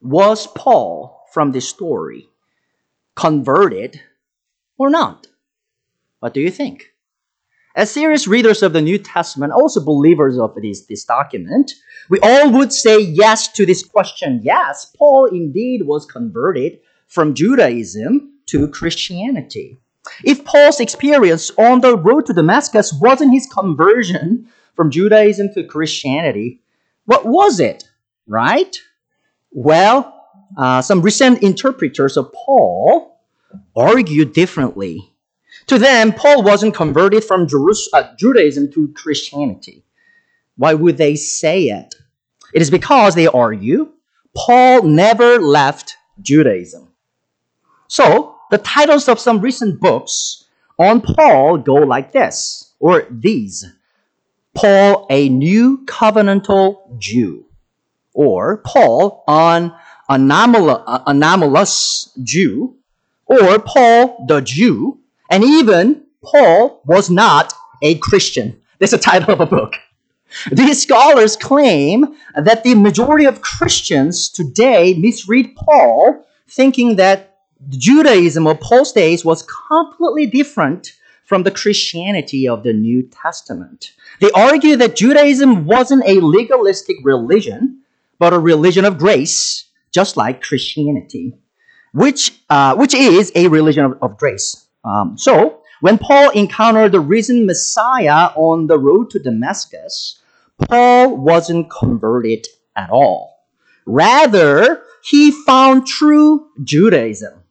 Was Paul from this story converted or not? What do you think? As serious readers of the New Testament, also believers of this, this document, we all would say yes to this question. Yes, Paul indeed was converted from Judaism to Christianity. If Paul's experience on the road to Damascus wasn't his conversion from Judaism to Christianity, what was it, right? Well, uh, some recent interpreters of Paul argue differently. To them, Paul wasn't converted from uh, Judaism to Christianity. Why would they say it? It is because they argue Paul never left Judaism. So, the titles of some recent books on Paul go like this, or these Paul, a new covenantal Jew, or Paul, an anomalous, anomalous Jew, or Paul, the Jew, and even Paul was not a Christian. That's the title of a book. These scholars claim that the majority of Christians today misread Paul, thinking that Judaism of Paul's days was completely different from the Christianity of the New Testament. They argue that Judaism wasn't a legalistic religion, but a religion of grace, just like Christianity, which, uh, which is a religion of, of grace. Um, so, when Paul encountered the risen Messiah on the road to Damascus, Paul wasn't converted at all. Rather, he found true Judaism.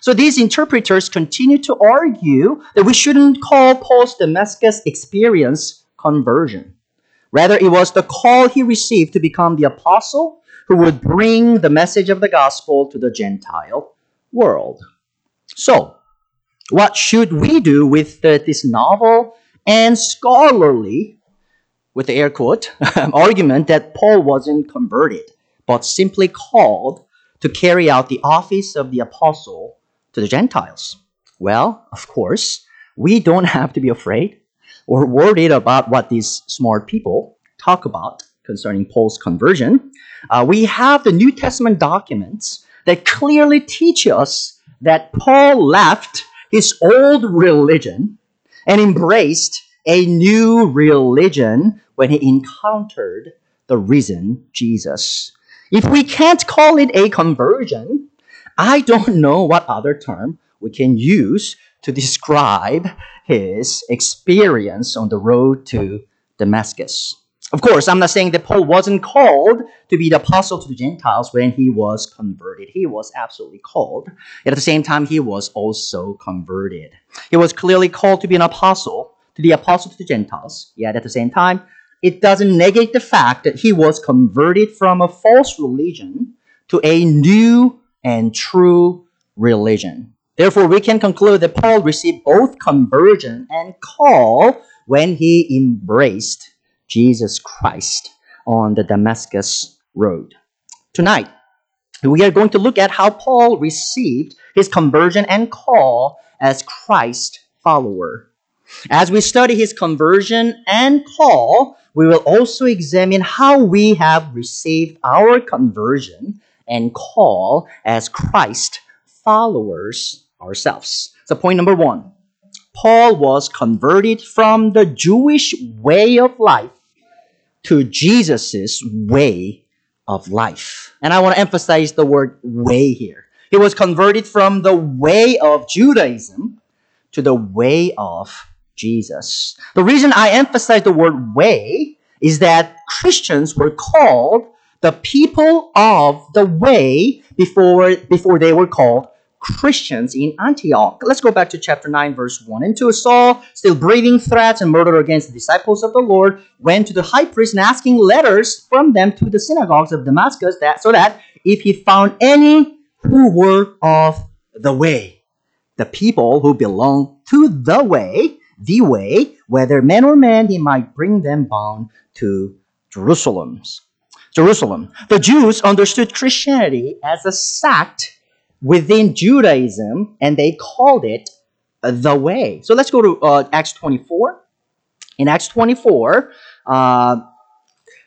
So these interpreters continue to argue that we shouldn't call Paul's Damascus experience conversion. Rather, it was the call he received to become the apostle who would bring the message of the gospel to the Gentile world. So, what should we do with the, this novel and scholarly, with the air quote, argument that Paul wasn't converted, but simply called to carry out the office of the apostle to the Gentiles? Well, of course, we don't have to be afraid or worried about what these smart people talk about concerning Paul's conversion. Uh, we have the New Testament documents that clearly teach us that Paul left his old religion and embraced a new religion when he encountered the risen Jesus. If we can't call it a conversion, I don't know what other term we can use to describe his experience on the road to Damascus. Of course, I'm not saying that Paul wasn't called to be the apostle to the Gentiles when he was converted. He was absolutely called. Yet at the same time, he was also converted. He was clearly called to be an apostle, to the apostle to the Gentiles. Yet at the same time, it doesn't negate the fact that he was converted from a false religion to a new and true religion. Therefore, we can conclude that Paul received both conversion and call when he embraced Jesus Christ on the Damascus road. Tonight, we are going to look at how Paul received his conversion and call as Christ follower. As we study his conversion and call, we will also examine how we have received our conversion and call as Christ followers ourselves. So, point number one Paul was converted from the Jewish way of life to Jesus' way of life. And I want to emphasize the word way here. He was converted from the way of Judaism to the way of Jesus. The reason I emphasize the word way is that Christians were called the people of the way before, before they were called Christians in Antioch. Let's go back to chapter 9, verse 1 and 2. Saul, still breathing threats and murder against the disciples of the Lord, went to the high priest and asking letters from them to the synagogues of Damascus, that so that if he found any who were of the way, the people who belong to the way, the way, whether men or men, he might bring them bound to Jerusalem's. Jerusalem. The Jews understood Christianity as a sect within Judaism, and they called it the way. So let's go to uh, Acts 24. In Acts 24, uh,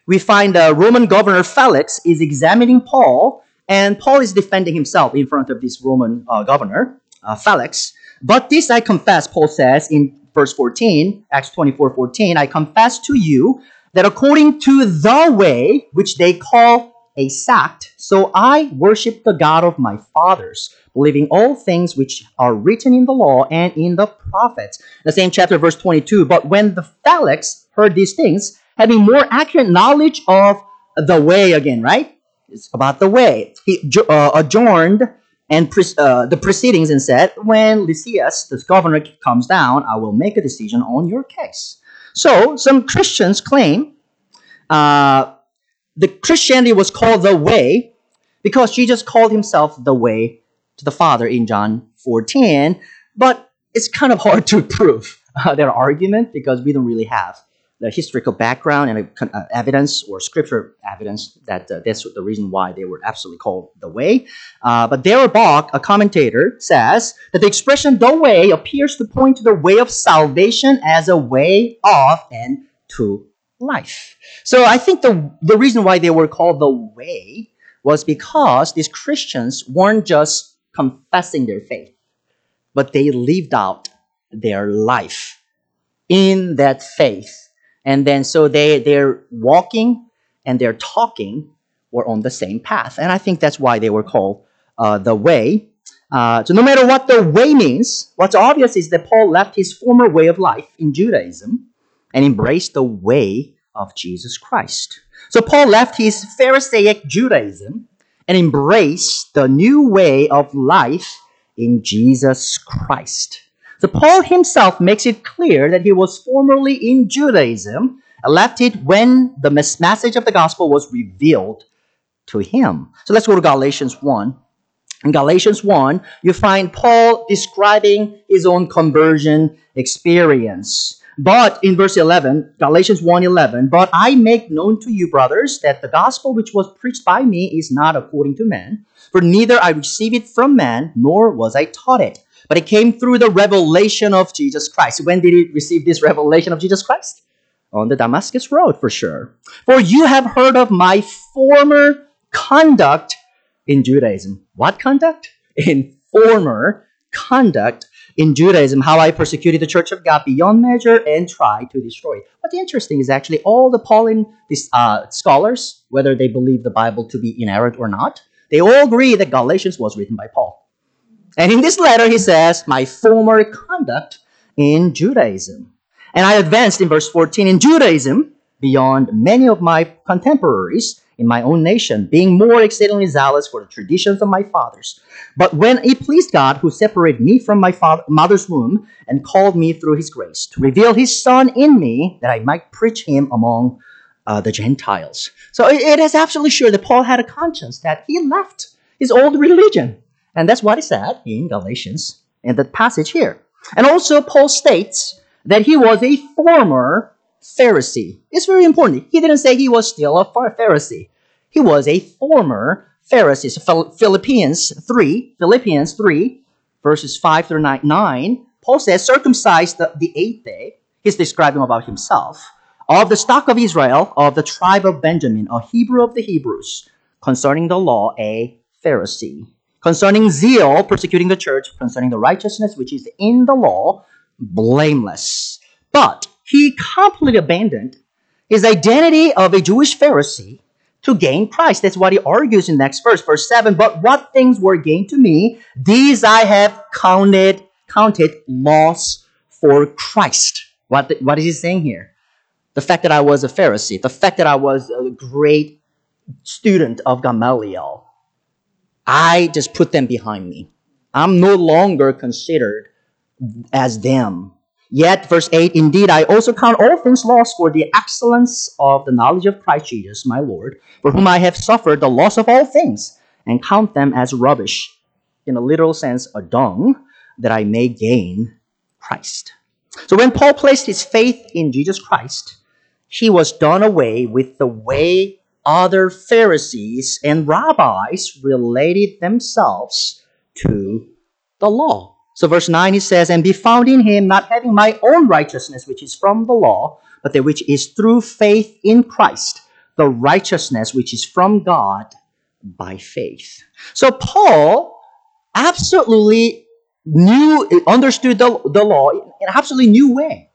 we find the Roman governor Felix is examining Paul And Paul is defending himself in front of this Roman uh, governor, uh, Felix. But this I confess, Paul says in verse 14, Acts 24 14, I confess to you that according to the way which they call a sect, so I worship the God of my fathers, believing all things which are written in the law and in the prophets. The same chapter, verse 22. But when the Felix heard these things, having more accurate knowledge of the way again, right? It's about the way. He uh, adjourned and pre- uh, the proceedings and said, When Lysias, the governor, comes down, I will make a decision on your case. So, some Christians claim uh, the Christianity was called the way because Jesus called himself the way to the Father in John 14, but it's kind of hard to prove uh, their argument because we don't really have the historical background and uh, evidence or scripture evidence that uh, that's the reason why they were absolutely called the way. Uh, but Bock, a commentator, says that the expression the way appears to point to the way of salvation as a way of and to life. So I think the, the reason why they were called the way was because these Christians weren't just confessing their faith, but they lived out their life in that faith and then so they they're walking and they're talking were on the same path. And I think that's why they were called uh, the way. Uh, so no matter what the way means, what's obvious is that Paul left his former way of life in Judaism and embraced the way of Jesus Christ. So Paul left his Pharisaic Judaism and embraced the new way of life in Jesus Christ. So Paul himself makes it clear that he was formerly in Judaism, left it when the message of the gospel was revealed to him. So let's go to Galatians 1. In Galatians 1, you find Paul describing his own conversion experience. But in verse 11, Galatians 1:11, but I make known to you brothers that the gospel which was preached by me is not according to man, for neither I received it from man, nor was I taught it but it came through the revelation of Jesus Christ. When did he receive this revelation of Jesus Christ? On the Damascus Road, for sure. For you have heard of my former conduct in Judaism. What conduct? In former conduct in Judaism, how I persecuted the church of God beyond measure and tried to destroy it. What's interesting is actually all the Pauline uh, scholars, whether they believe the Bible to be inerrant or not, they all agree that Galatians was written by Paul. And in this letter, he says, My former conduct in Judaism. And I advanced in verse 14 in Judaism beyond many of my contemporaries in my own nation, being more exceedingly zealous for the traditions of my fathers. But when it pleased God, who separated me from my father, mother's womb and called me through his grace, to reveal his Son in me, that I might preach him among uh, the Gentiles. So it, it is absolutely sure that Paul had a conscience that he left his old religion and that's what he said in Galatians in the passage here. And also, Paul states that he was a former Pharisee. It's very important. He didn't say he was still a Pharisee. He was a former Pharisee. So Philippians 3, Philippians 3, verses 5 through 9, Paul says, circumcised the, the eighth day, he's describing about himself, of the stock of Israel, of the tribe of Benjamin, a Hebrew of the Hebrews, concerning the law, a Pharisee concerning zeal, persecuting the church, concerning the righteousness which is in the law, blameless. But he completely abandoned his identity of a Jewish Pharisee to gain Christ. That's what he argues in the next verse, verse 7. But what things were gained to me, these I have counted, counted loss for Christ. What, what is he saying here? The fact that I was a Pharisee, the fact that I was a great student of Gamaliel, I just put them behind me. I'm no longer considered as them. Yet, verse 8, indeed, I also count all things lost for the excellence of the knowledge of Christ Jesus, my Lord, for whom I have suffered the loss of all things, and count them as rubbish, in a literal sense, a dung, that I may gain Christ. So when Paul placed his faith in Jesus Christ, he was done away with the way other Pharisees and rabbis related themselves to the law. So, verse 9 he says, And be found in him, not having my own righteousness, which is from the law, but that which is through faith in Christ, the righteousness which is from God by faith. So Paul absolutely knew, understood the, the law in an absolutely new way.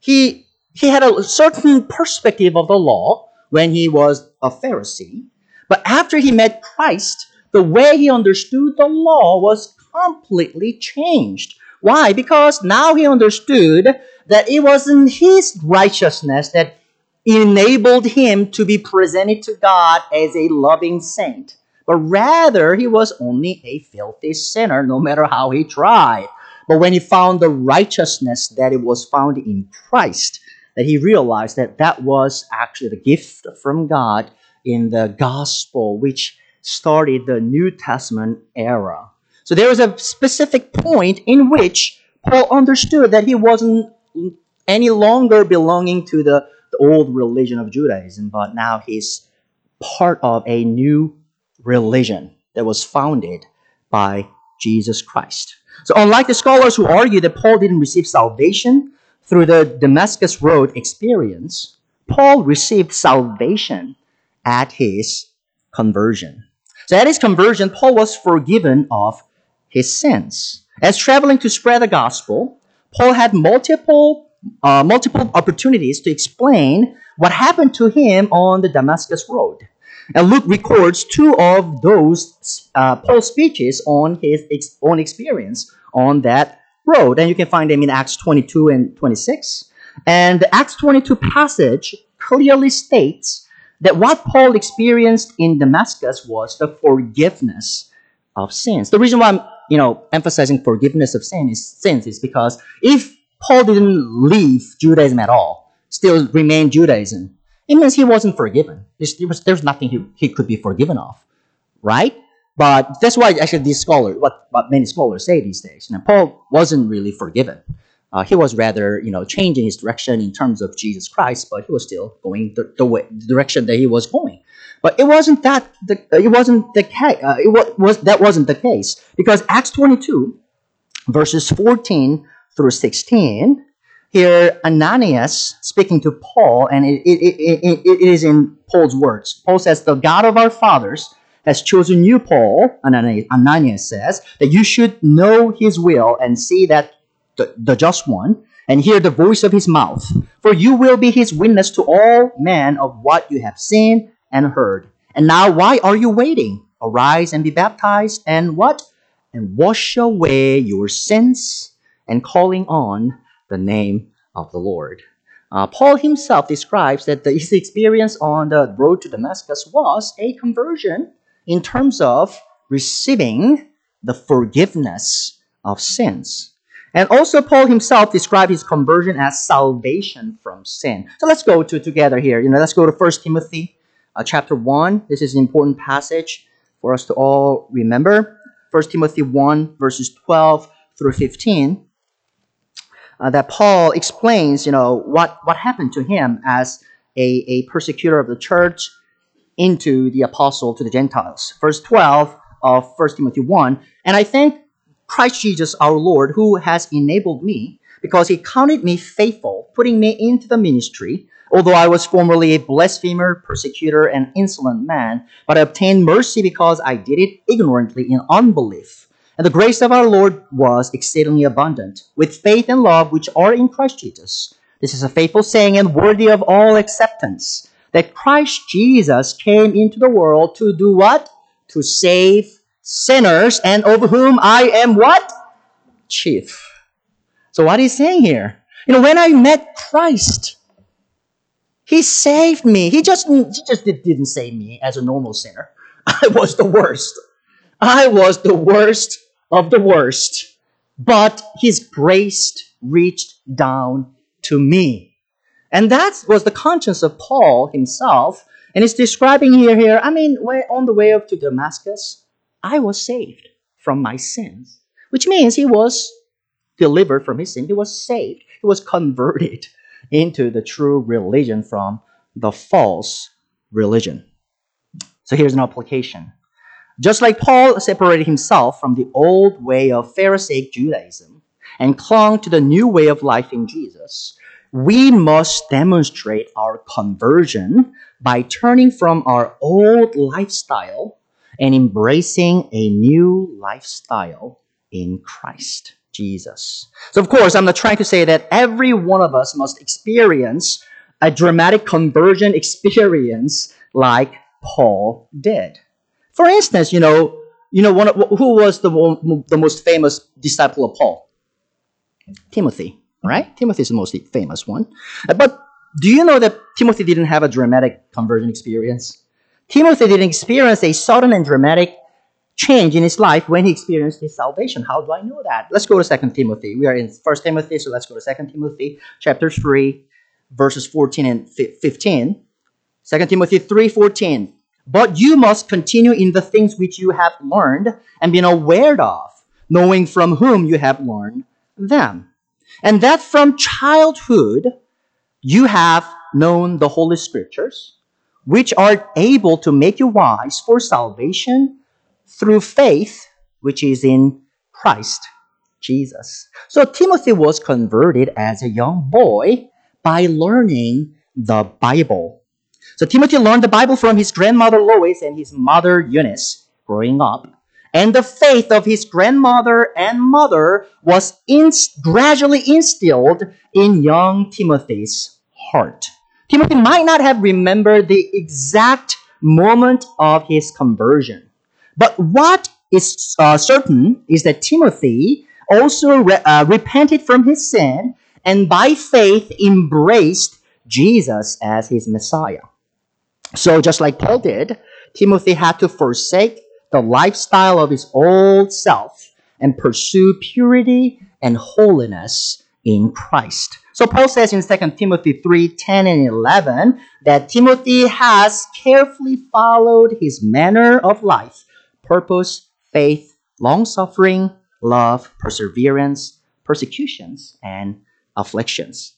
He, he had a certain perspective of the law when he was a Pharisee. But after he met Christ, the way he understood the law was completely changed. Why? Because now he understood that it wasn't his righteousness that enabled him to be presented to God as a loving saint, but rather he was only a filthy sinner no matter how he tried. But when he found the righteousness that it was found in Christ, that he realized that that was actually the gift from God in the gospel, which started the New Testament era. So there was a specific point in which Paul understood that he wasn't any longer belonging to the, the old religion of Judaism, but now he's part of a new religion that was founded by Jesus Christ. So, unlike the scholars who argue that Paul didn't receive salvation through the Damascus Road experience, Paul received salvation at his conversion. So, at his conversion, Paul was forgiven of his sins. As traveling to spread the gospel, Paul had multiple uh, multiple opportunities to explain what happened to him on the Damascus Road. And Luke records two of those uh, Paul's speeches on his ex- own experience on that road. And you can find them in Acts 22 and 26. And the Acts 22 passage clearly states that what Paul experienced in Damascus was the forgiveness of sins. The reason why I'm you know emphasizing forgiveness of sin is sins is because if Paul didn't leave Judaism at all, still remained Judaism, it means he wasn't forgiven. There's, there was, nothing he, he could be forgiven of, right? But that's why actually these scholars, what, what many scholars say these days, you know, Paul wasn't really forgiven. Uh, he was rather, you know, changing his direction in terms of Jesus Christ, but he was still going the, the, way, the direction that he was going. But it wasn't that the, it wasn't the case. Uh, it was, was that wasn't the case because Acts 22, verses 14 through 16, here Ananias speaking to Paul, and it, it, it, it is in Paul's words. Paul says, The God of our fathers has chosen you, Paul, Ananias says, that you should know his will and see that the, the just one, and hear the voice of his mouth. For you will be his witness to all men of what you have seen and heard. And now, why are you waiting? Arise and be baptized, and what? And wash away your sins and calling on the name of the Lord. Uh, Paul himself describes that the, his experience on the road to Damascus was a conversion in terms of receiving the forgiveness of sins. And also, Paul himself described his conversion as salvation from sin. So let's go to together here. You know, let's go to 1 Timothy uh, chapter 1. This is an important passage for us to all remember. 1 Timothy 1, verses 12 through 15 uh, that Paul explains, you know, what, what happened to him as a, a persecutor of the church into the apostle to the Gentiles. Verse 12 of 1 Timothy 1. And I thank Christ Jesus our Lord, who has enabled me, because he counted me faithful, putting me into the ministry, although I was formerly a blasphemer, persecutor, and insolent man, but I obtained mercy because I did it ignorantly in unbelief. And the grace of our Lord was exceedingly abundant, with faith and love which are in Christ Jesus. This is a faithful saying and worthy of all acceptance that Christ Jesus came into the world to do what? To save sinners, and over whom I am what? Chief. So, what he's saying here? You know, when I met Christ, he saved me. He just, he just didn't save me as a normal sinner. I was the worst. I was the worst of the worst, but his grace reached down to me. And that was the conscience of Paul himself. And he's describing here, here, I mean, on the way up to Damascus, I was saved from my sins, which means he was delivered from his sin. He was saved. He was converted into the true religion from the false religion. So here's an application. Just like Paul separated himself from the old way of Pharisaic Judaism and clung to the new way of life in Jesus, we must demonstrate our conversion by turning from our old lifestyle and embracing a new lifestyle in Christ Jesus. So, of course, I'm not trying to say that every one of us must experience a dramatic conversion experience like Paul did. For instance, you know, you know, one of, who was the, the most famous disciple of Paul? Timothy, right? Timothy is the most famous one. Uh, but do you know that Timothy didn't have a dramatic conversion experience? Timothy didn't experience a sudden and dramatic change in his life when he experienced his salvation. How do I know that? Let's go to Second Timothy. We are in First Timothy, so let's go to Second Timothy chapter 3, verses 14 and 15. 2 Timothy 3:14. But you must continue in the things which you have learned and been aware of, knowing from whom you have learned them. And that from childhood you have known the Holy Scriptures, which are able to make you wise for salvation through faith, which is in Christ Jesus. So Timothy was converted as a young boy by learning the Bible. So Timothy learned the Bible from his grandmother Lois and his mother Eunice growing up. And the faith of his grandmother and mother was gradually instilled in young Timothy's heart. Timothy might not have remembered the exact moment of his conversion. But what is uh, certain is that Timothy also re- uh, repented from his sin and by faith embraced Jesus as his Messiah. So, just like Paul did, Timothy had to forsake the lifestyle of his old self and pursue purity and holiness in Christ. So Paul says in 2 Timothy 3 10 and 11 that Timothy has carefully followed his manner of life purpose, faith, long suffering, love, perseverance, persecutions, and afflictions.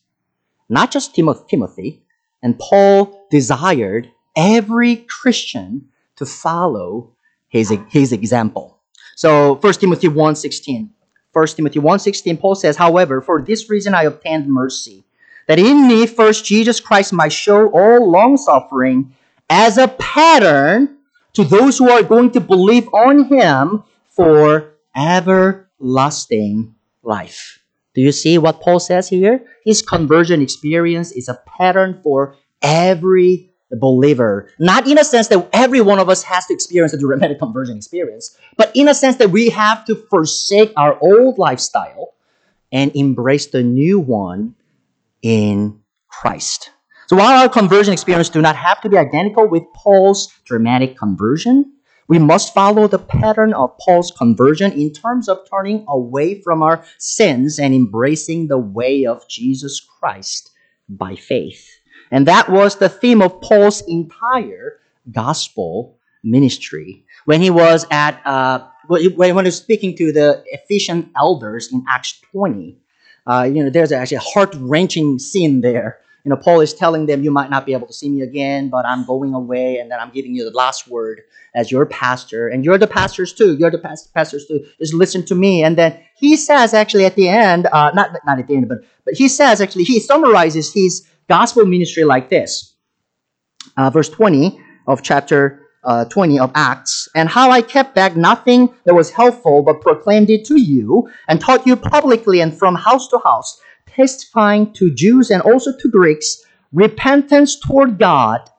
Not just Timothy, and Paul desired every Christian to follow his, his example. So 1 Timothy 1.16. 1 Timothy 1.16, Paul says, However, for this reason I obtained mercy, that in me first Jesus Christ might show all long suffering as a pattern to those who are going to believe on him for everlasting life. Do you see what Paul says here? His conversion experience is a pattern for every believer. Not in a sense that every one of us has to experience a dramatic conversion experience, but in a sense that we have to forsake our old lifestyle and embrace the new one in Christ. So while our conversion experience do not have to be identical with Paul's dramatic conversion, we must follow the pattern of Paul's conversion in terms of turning away from our sins and embracing the way of Jesus Christ by faith. And that was the theme of Paul's entire gospel ministry. When he was at, uh, when he was speaking to the Ephesian elders in Acts 20, uh, you know, there's actually a heart wrenching scene there you know, Paul is telling them, you might not be able to see me again, but I'm going away, and then I'm giving you the last word as your pastor, and you're the pastors too. You're the pastors too. Just listen to me. And then he says, actually, at the end, uh, not not at the end, but but he says actually he summarizes his gospel ministry like this, uh, verse 20 of chapter. Uh, 20 of Acts, and how I kept back nothing that was helpful, but proclaimed it to you, and taught you publicly and from house to house, testifying to Jews and also to Greeks repentance toward God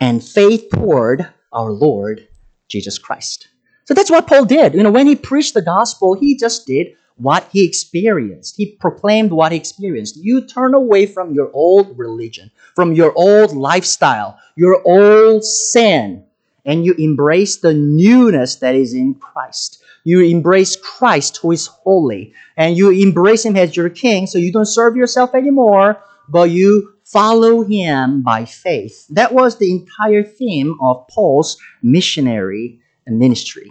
and faith toward our Lord Jesus Christ. So that's what Paul did. You know, when he preached the gospel, he just did what he experienced. He proclaimed what he experienced. You turn away from your old religion, from your old lifestyle, your old sin, and you embrace the newness that is in Christ you embrace Christ who is holy. And you embrace him as your king so you don't serve yourself anymore but you follow him by faith. That was the entire theme of paul's missionary ministry.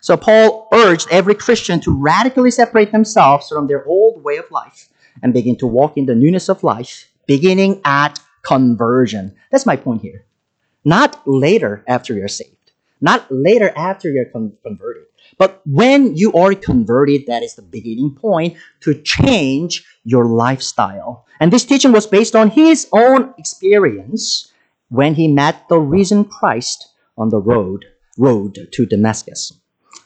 So paul urged every christian to radically separate themselves from their old way of life and begin to walk in the newness of life beginning at conversion. That's my point here. Not later after you're saved. Not later after you're con- converted but when you are converted, that is the beginning point to change your lifestyle. And this teaching was based on his own experience when he met the risen Christ on the road road to Damascus.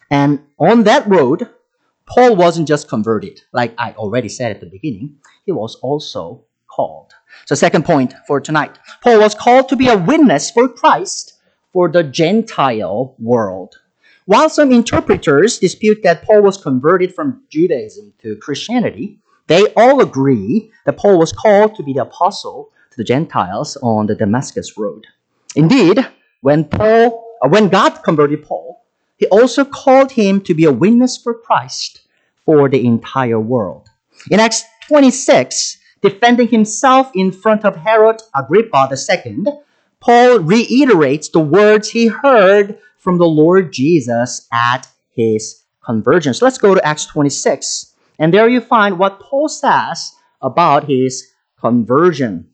And on that road, Paul wasn't just converted, like I already said at the beginning, he was also called. So, second point for tonight Paul was called to be a witness for Christ for the Gentile world. While some interpreters dispute that Paul was converted from Judaism to Christianity, they all agree that Paul was called to be the apostle to the Gentiles on the Damascus road. Indeed, when Paul, uh, when God converted Paul, he also called him to be a witness for Christ for the entire world. In Acts 26, defending himself in front of Herod Agrippa II, Paul reiterates the words he heard from the Lord Jesus at his conversion. So let's go to Acts 26. And there you find what Paul says about his conversion.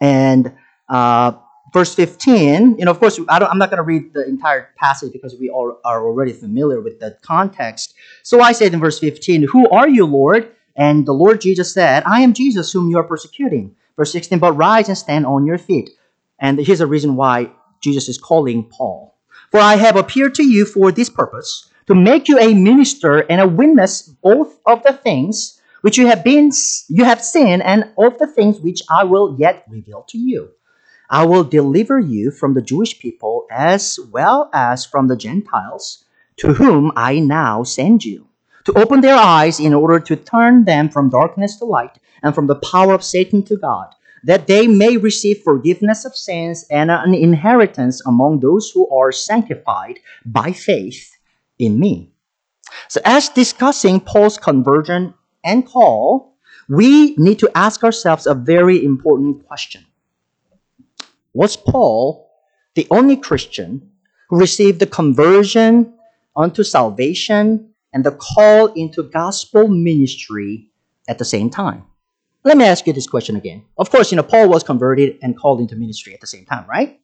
And uh, verse 15, you know, of course, I am not going to read the entire passage because we all are already familiar with the context. So I said in verse 15, Who are you, Lord? And the Lord Jesus said, I am Jesus whom you are persecuting. Verse 16, But rise and stand on your feet. And here's a reason why Jesus is calling Paul. For I have appeared to you for this purpose, to make you a minister and a witness both of the things which you have been you have seen and of the things which I will yet reveal to you. I will deliver you from the Jewish people as well as from the Gentiles, to whom I now send you, to open their eyes in order to turn them from darkness to light and from the power of Satan to God, that they may receive forgiveness of sins and an inheritance among those who are sanctified by faith in me. So, as discussing Paul's conversion and call, we need to ask ourselves a very important question was Paul the only Christian who received the conversion unto salvation and the call into gospel ministry at the same time? Let me ask you this question again. Of course, you know, Paul was converted and called into ministry at the same time, right?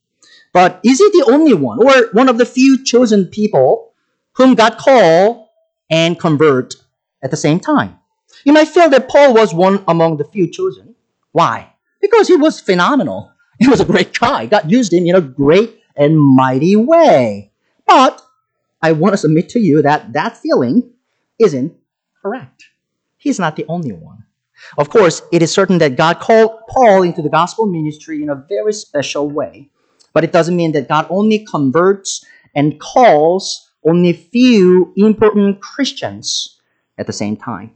But is he the only one or one of the few chosen people whom God called and convert at the same time? You might feel that Paul was one among the few chosen. Why? Because he was phenomenal. He was a great guy. God used him in a great and mighty way. But I want to submit to you that that feeling isn't correct. He's not the only one. Of course, it is certain that God called Paul into the gospel ministry in a very special way. But it doesn't mean that God only converts and calls only few important Christians at the same time.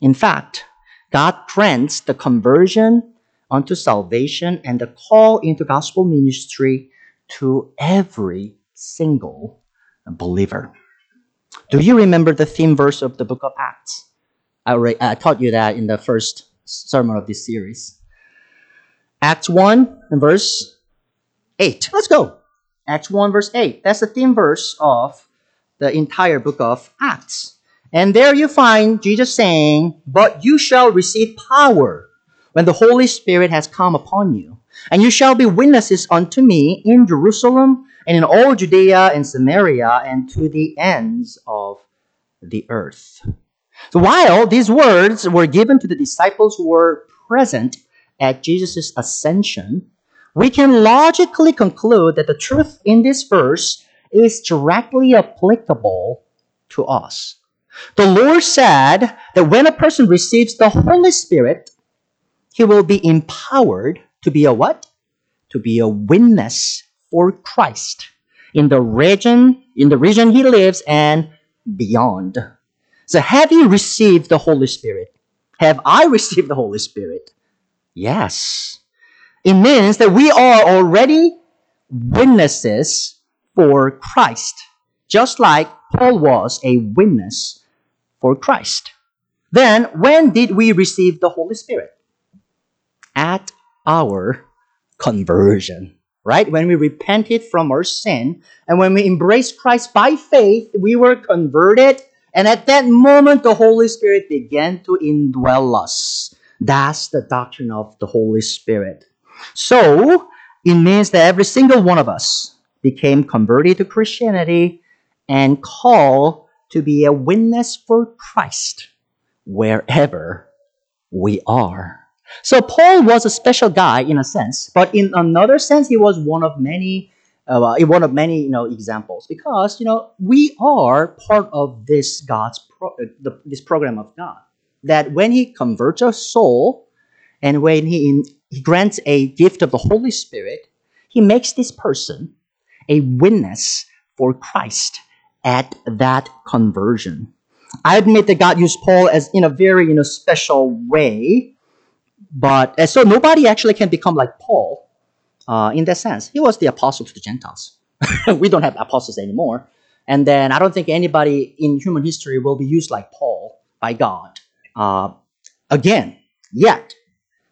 In fact, God grants the conversion unto salvation and the call into gospel ministry to every single believer. Do you remember the theme verse of the book of Acts? I, taught you that in the first sermon of this series. Acts 1 and verse 8. Let's go. Acts 1 verse 8. That's the theme verse of the entire book of Acts. And there you find Jesus saying, But you shall receive power when the Holy Spirit has come upon you. And you shall be witnesses unto me in Jerusalem and in all Judea and Samaria and to the ends of the earth. So while these words were given to the disciples who were present at Jesus' ascension, we can logically conclude that the truth in this verse is directly applicable to us. The Lord said that when a person receives the Holy Spirit, he will be empowered to be a what? To be a witness for Christ in the region, in the region he lives and beyond. So have you received the Holy Spirit? Have I received the Holy Spirit? Yes. It means that we are already witnesses for Christ, just like Paul was a witness for Christ. Then, when did we receive the Holy Spirit? at our conversion, right? When we repented from our sin and when we embraced Christ by faith, we were converted. And at that moment, the Holy Spirit began to indwell us. That's the doctrine of the Holy Spirit. So, it means that every single one of us became converted to Christianity and called to be a witness for Christ wherever we are. So Paul was a special guy in a sense, but in another sense, he was one of many uh, in one of many you know examples. Because you know we are part of this God's pro- uh, the, this program of God. That when He converts a soul and when He in, He grants a gift of the Holy Spirit, He makes this person a witness for Christ at that conversion. I admit that God used Paul as in a very you know special way, but so nobody actually can become like Paul uh, in that sense. He was the apostle to the Gentiles. we don't have apostles anymore. And then I don't think anybody in human history will be used like Paul by God uh, again, yet.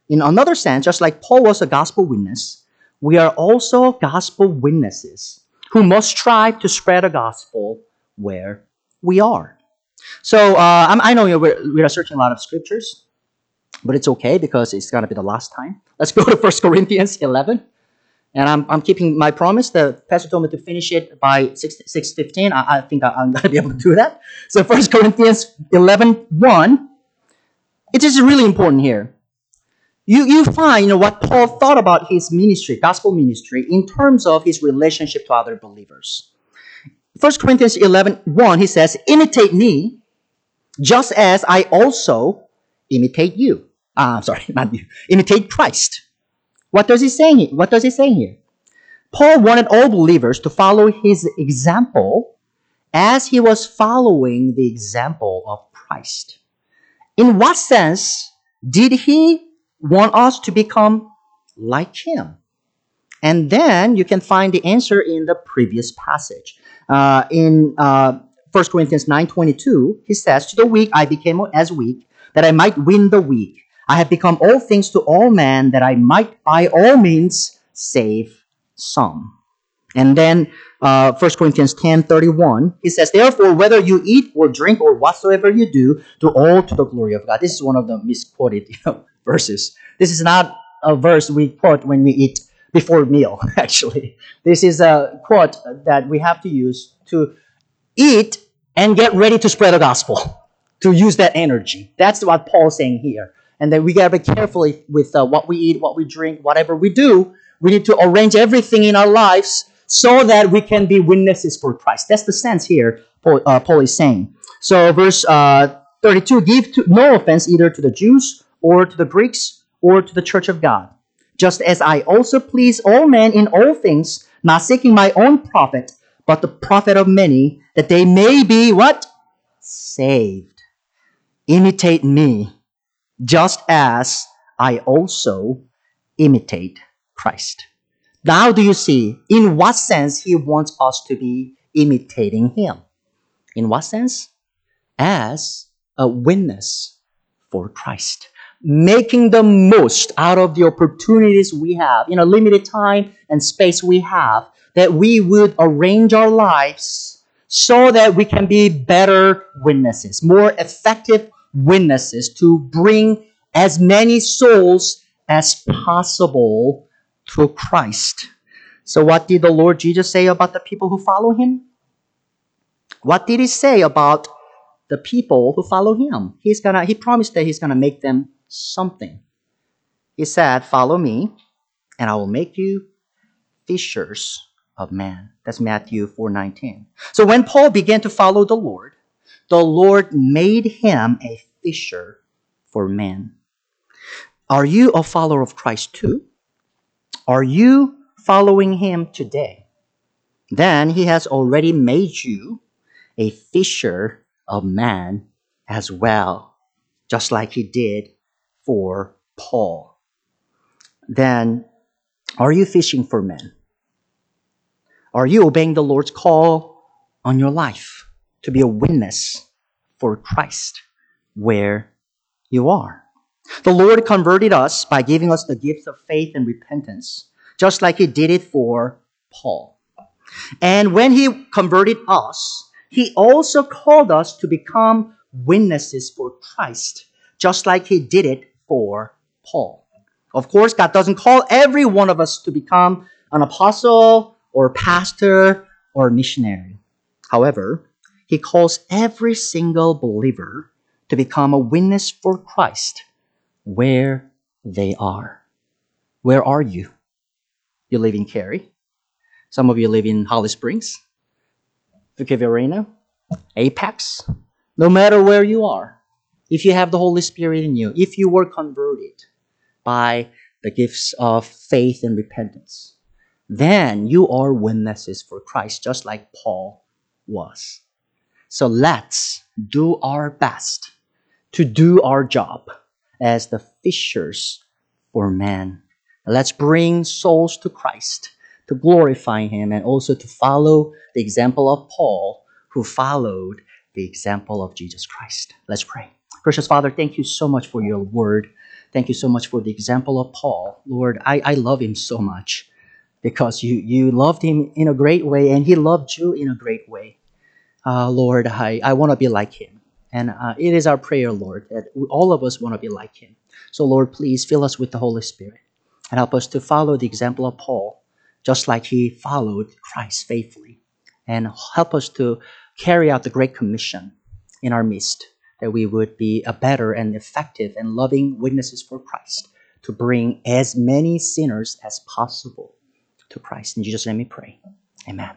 In another sense, just like Paul was a gospel witness, we are also gospel witnesses who must strive to spread the gospel where we are. So uh, i know we're, we are searching a lot of scriptures, but it's okay because it's going to be the last time. Let's go to 1 Corinthians 11. And I'm, I'm keeping my promise. The pastor told me to finish it by 6, 6.15. I, I think I, am going to be able to do that. So 1 Corinthians 11, 1. It is really important here. You, you find you know, what Paul thought about his ministry, gospel ministry, in terms of his relationship to other believers. 1 Corinthians 11, 1, he says, Imitate me, just as I also imitate you. Ah, I'm sorry, not you. Imitate Christ. What does he say here? What does he say here? Paul wanted all believers to follow his example as he was following the example of Christ. In what sense did he want us to become like him? And then you can find the answer in the previous passage. Uh, in uh, 1 Corinthians 9.22, he says, To the weak I became as weak, that I might win the weak. I have become all things to all men that I might by all means save some. And then uh, 1 Corinthians 10 31, he says, Therefore, whether you eat or drink or whatsoever you do, do all to the glory of God. This is one of the misquoted verses. This is not a verse we quote when we eat before meal, actually. This is a quote that we have to use to eat and get ready to spread the gospel, to use that energy. That's what Paul's saying here and then we gotta be carefully with uh, what we eat, what we drink, whatever we do. We need to arrange everything in our lives so that we can be witnesses for Christ. That's the sense here Paul, uh, Paul is saying. So verse uh, 32, give to, no offense either to the Jews or to the Greeks or to the church of God, just as I also please all men in all things, not seeking my own profit, but the profit of many, that they may be what? Saved. Imitate me just as I also imitate Christ. Now, do you see in what sense he wants us to be imitating him? In what sense? As a witness for Christ. Making the most out of the opportunities we have in a limited time and space we have, that we would arrange our lives so that we can be better witnesses, more effective witnesses to bring as many souls as possible to Christ. So, what did the Lord Jesus say about the people who follow him? What did he say about the people who follow him? He's gonna he promised that he's gonna make them something. He said, Follow me, and I will make you fishers of men. That's Matthew 4:19. So when Paul began to follow the Lord, the Lord made him a fisher for men. Are you a follower of Christ too? Are you following him today? Then he has already made you a fisher of men as well, just like he did for Paul. Then, are you fishing for men? Are you obeying the Lord's call on your life to be a witness for Christ? where you are. The Lord converted us by giving us the gifts of faith and repentance, just like He did it for Paul. And when He converted us, He also called us to become witnesses for Christ, just like He did it for Paul. Of course, God doesn't call every one of us to become an apostle or pastor or missionary. However, He calls every single believer to become a witness for Christ where they are. Where are you? You live in Cary? Some of you live in Holly Springs, Fuquay-Varina, Apex. No matter where you are, if you have the Holy Spirit in you, if you were converted by the gifts of faith and repentance, then you are witnesses for Christ, just like Paul was. So let's do our best to do our job as the fishers for men. Let's bring souls to Christ, to glorify Him, and also to follow the example of Paul, who followed the example of Jesus Christ. Let's pray. Precious Father, thank you so much for your word. Thank you so much for the example of Paul. Lord, I, I love him so much because you, you loved him in a great way and he loved you in a great way. Uh, Lord, I, I want to be like him. And uh, it is our prayer, Lord, that all of us want to be like him. So, Lord, please fill us with the Holy Spirit and help us to follow the example of Paul, just like he followed Christ faithfully. And help us to carry out the Great Commission in our midst, that we would be a better and effective and loving witnesses for Christ to bring as many sinners as possible to Christ. In Jesus' name we pray. Amen.